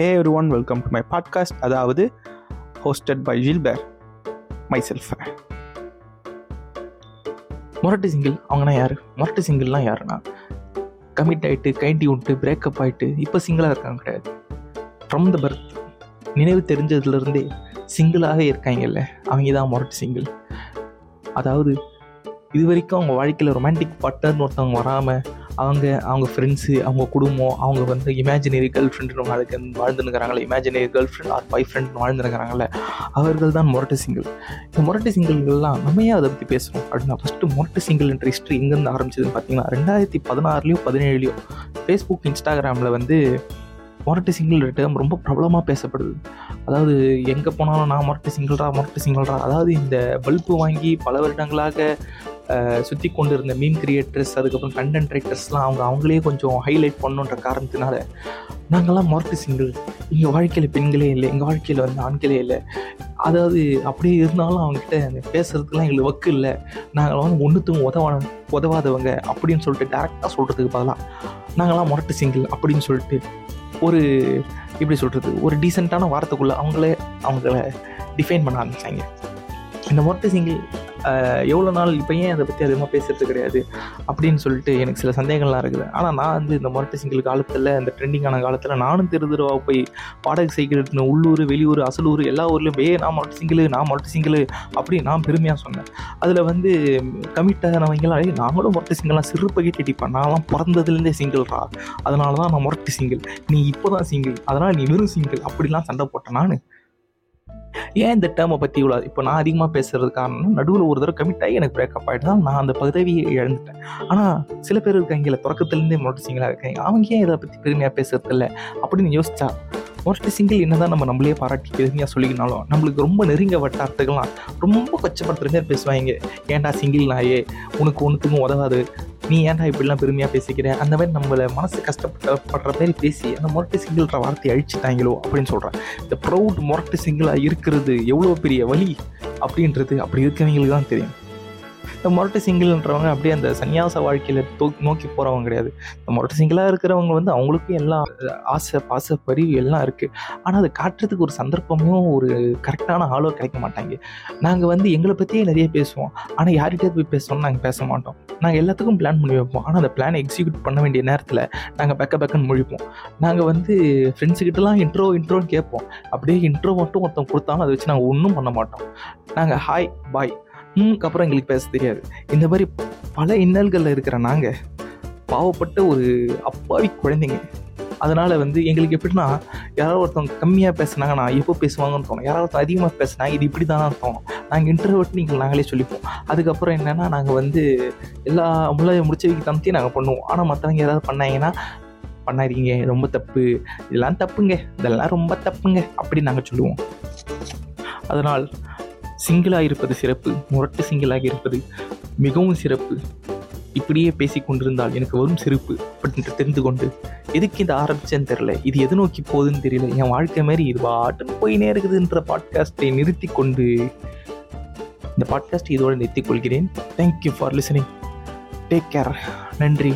Hey everyone welcome to my podcast அதாவது hosted by ஜில்பேர் my self மொரட்டு single அவங்கனா யார்? மொரட்டு சிங்கிள்லாம் யாருன்னா? கமிட் ஆகிட்டு கைண்டி விட்டு பிரேக்கப் ஆகிட்டு இப்போ சிங்கிளாக இருக்காங்க கிடையாது. ஃப்ரம் த பர்த் நினைவு தெரிஞ்சதுலேருந்தே சிங்கிளாகவே இருக்காங்கல்ல அவங்க தான் மொரட்டு சிங்கிள் அதாவது இது வரைக்கும் அவங்க வாழ்க்கையில் ரொமான்டிக் பார்ட்னர்னு ஒருத்தவங்க வராமல் அவங்க அவங்க ஃப்ரெண்ட்ஸு அவங்க குடும்பம் அவங்க வந்து இமேஜினரி கேர்ள் ஃப்ரெண்டுன்னு வாழ்க்கை வாழ்ந்துருக்கிறாங்களே imaginary girlfriend or boyfriend வாழ்ந்துருக்கிறாங்களே அவர்கள் தான் மொரட்டு சிங்கிள் இந்த மொரட்டு சிங்கிள்கள்லாம் நம்ம ஏன் அதை பற்றி பேசுகிறோம் அப்படின்னா ஃபஸ்ட்டு மொரட்டு சிங்கிள் என்ற ஹிஸ்ட்ரி எங்கேருந்து ஆரம்பிச்சதுன்னு பார்த்தீங்கன்னா ரெண்டாயிரத்தி பதினாறுலையோ பதினேழுலையோ ஃபேஸ்புக் இன்ஸ்டாகிராமில் வந்து மொரட்டு சிங்கிள் டேர்ம் ரொம்ப பிரபலமாக பேசப்படுது. அதாவது எங்கே போனாலும் நான் மொரட்டு சிங்கிள்ரா மொரட்டு சிங்கிள்ரா அதாவது இந்த பல்பு வாங்கி பல வருடங்களாக சுற்றி கொண்டு இருந்த மீன் கிரியேட்டர்ஸ் அதுக்கப்புறம் கண்டென்ட் ரைட்டர்ஸ்லாம் அவங்க அவங்களே கொஞ்சம் ஹைலைட் பண்ணுன்ற காரணத்தினால நாங்கள்லாம் மொரட்டு சிங்கிள் எங்கள் வாழ்க்கையில் பெண்களே இல்லை எங்கள் வாழ்க்கையில் வந்து ஆண்களே இல்லை. அதாவது அப்படியே இருந்தாலும் அவங்ககிட்ட அந்த பேசுறதுக்குலாம் எங்களுக்கு வக்கு இல்லை. நாங்கள் வந்து ஒன்றுத்துக்கும் உதவான உதவாதவங்க அப்படின்னு சொல்லிட்டு டேரெக்டாக சொல்கிறதுக்கு பதிலாக நாங்களாம் மொரட்டு சிங்கிள் அப்படின்னு சொல்லிட்டு ஒரு எப்படி சொல்கிறது ஒரு டீசெண்டான வார்த்தைக்குள்ளே அவங்களே அவங்கள டிஃபைன் பண்ண ஆரம்பித்தாங்க இந்த மொரட்டு சிங்கிள் எவ்வளோ நாள் இப்போ ஏன் அதை பற்றி அதிகமாக பேசுறது கிடையாது அப்படின்னு சொல்லிட்டு எனக்கு சில சந்தேகங்கள்லாம் இருக்குது. ஆனால் நான் வந்து இந்த மொரட்டு சிங்கிள் காலத்தில் இந்த ட்ரெண்டிங்கான காலத்தில் நானும் தெரு தெருவாக போய் பாடகை செய்கிறதுன்னு உள்ளூர் வெளியூர் அசலூர் எல்லா ஊர்லேயும் ஏ நான் மொரட்டு சிங்கிள் நான் மொரட்டு சிங்கிள் அப்படி நான் பெருமையாக சொன்னேன். அதில் வந்து கமிட் ஆனவங்களாம் நாங்களும் மொரட்டு சிங்கிளாக சிறு பகிட்டு அடிப்பேன் நான்லாம் பிறந்ததுலேருந்தே சிங்கிள்ரா. அதனால தான் நான் மொரட்டு சிங்கிள். நீ இப்போ தான் சிங்கிள். அதனால் நீ வெறும் சிங்கிள். அப்படிலாம் சண்டை போட்டேன் நான். ஏன் இந்த டேர்மை பற்றி இவ்வளோ இப்போ நான் அதிகமாக பேசுறது காரணம் நடுவில் ஒரு தடவை கமிட் ஆகி எனக்கு பிரேக்கப் ஆகிட்டு தான் நான் அந்த பதவியை இழந்துட்டேன். ஆனால் சில பேர் இருக்காங்க தொடக்கத்துலேருந்தே மொரட்டு சிங்கிளாக இருக்காங்க அவங்க ஏன் இதை பற்றி பெருமையாக பேசுறது இல்லை? அப்படின்னு யோசிச்சா மொரட்டு சிங்கிள் என்ன தான் நம்ம நம்மளே பாராட்டி பெருமையாக சொல்லிக்கினாலும் நம்மளுக்கு ரொம்ப நெருங்க வட்டாரத்துக்கெல்லாம் ரொம்ப கொச்சப்படுத்துகிற மாதிரி பேசுவாங்க. ஏன்டா சிங்கிள் நாயே உனக்கு ஒன்றுத்துக்கும் உதவாது நீ ஏன்டா இப்படிலாம் பெருமையாக பேசிக்கிறேன் அந்த மாதிரி நம்மளை மனசு கஷ்டப்படுற மாதிரி பேசி அந்த மொரட்டு சிங்கிள்ன்ற வார்த்தையை அழிச்சிட்டாங்களோ அப்படின்னு சொல்கிறேன் இந்த ப்ரௌட் மொரட்டு சிங்கிளாக இருக்கிறது எவ்வளோ பெரிய வழி அப்படின்றது அப்படி இருக்கிறவங்களுக்கு தான் தெரியும். இந்த மொரட்டு சிங்கிள்ன்றவங்க அப்படியே அந்த சன்னியாச வாழ்க்கையில் தோ நோக்கி போகிறவங்க கிடையாது. இந்த மொரட்டு சிங்கிளாக இருக்கிறவங்க வந்து அவங்களுக்கும் எல்லாம் ஆசை பாச பரிவு எல்லாம் இருக்குது ஆனால் அதை காட்டுறதுக்கு ஒரு சந்தர்ப்பமும் ஒரு கரெக்டான ஆளோ கிடைக்க மாட்டாங்க. நாங்கள் வந்து எங்களை பற்றியே நிறைய பேசுவோம். ஆனால் யார்கிட்டே போய் பேசணும்னு நாங்கள் பேச மாட்டோம். நாங்கள் எல்லாத்துக்கும் பிளான் பண்ணி வைப்போம். ஆனால் அந்த பிளானை எக்ஸிக்யூட் பண்ண வேண்டிய நேரத்தில் நாங்கள் பெக்க பெக்கன்னு முழிப்போம். நாங்கள் வந்து ஃப்ரெண்ட்ஸுக்கிட்டலாம் இன்ட்ரோ இன்ட்ரோன்னு கேட்போம். அப்படியே இன்ட்ரோ மட்டும் ஒருத்தன் கொடுத்தாலும் அதை வச்சு நாங்கள் ஒன்றும் பண்ண மாட்டோம். நாங்கள் ஹாய் பாய் அப்புறம் எங்களுக்கு பேச தெரியாது. இந்த மாதிரி பல இன்னல்களில் இருக்கிற நாங்கள் பாவப்பட்ட ஒரு அப்பாவி குழந்தைங்க. அதனால் வந்து எங்களுக்கு எப்படின்னா யாராவது ஒருத்தவங்க கம்மியாக பேசுனாங்கன்னா எப்போ பேசுவாங்கன்னு தோணும். யாராவது ஒருத்தன் அதிகமாக பேசுனா இது இப்படி தானே தோணும் நாங்கள் இன்டர்வெட் நீங்கள் நாங்களே சொல்லிப்போம். அதுக்கப்புறம் என்னென்னா நாங்கள் வந்து எல்லா முள்ள முடிச்சவைக்கு தம்பி நாங்கள் பண்ணுவோம். ஆனால் மற்றவங்க யாராவது பண்ணாங்கன்னா பண்ணாதீங்க ரொம்ப தப்பு. இதெல்லாம் தப்புங்க. இதெல்லாம் ரொம்ப தப்புங்க. அப்படின்னு நாங்கள் சொல்லுவோம். அதனால் சிங்கிளாக இருப்பது சிறப்பு முரட்டு சிங்கிளாக இருப்பது மிகவும் சிறப்பு. இப்படியே பேசி கொண்டிருந்தால் எனக்கு வரும் சிறப்பு அப்படின்ட்டு தெரிந்து கொண்டு எதுக்கு இந்த ஆரம்பிச்சேன்னு தெரில இது எது நோக்கி போகுதுன்னு தெரியல? என் வாழ்க்கை மாதிரி இது பாட்டுன்னு போயினே இருக்குதுன்ற பாட்காஸ்ட்டை நிறுத்தி கொண்டு இந்த பாட்காஸ்ட் இதோடு நிறுத்திக் கொள்கிறேன். Thank you for listening take care நன்றி.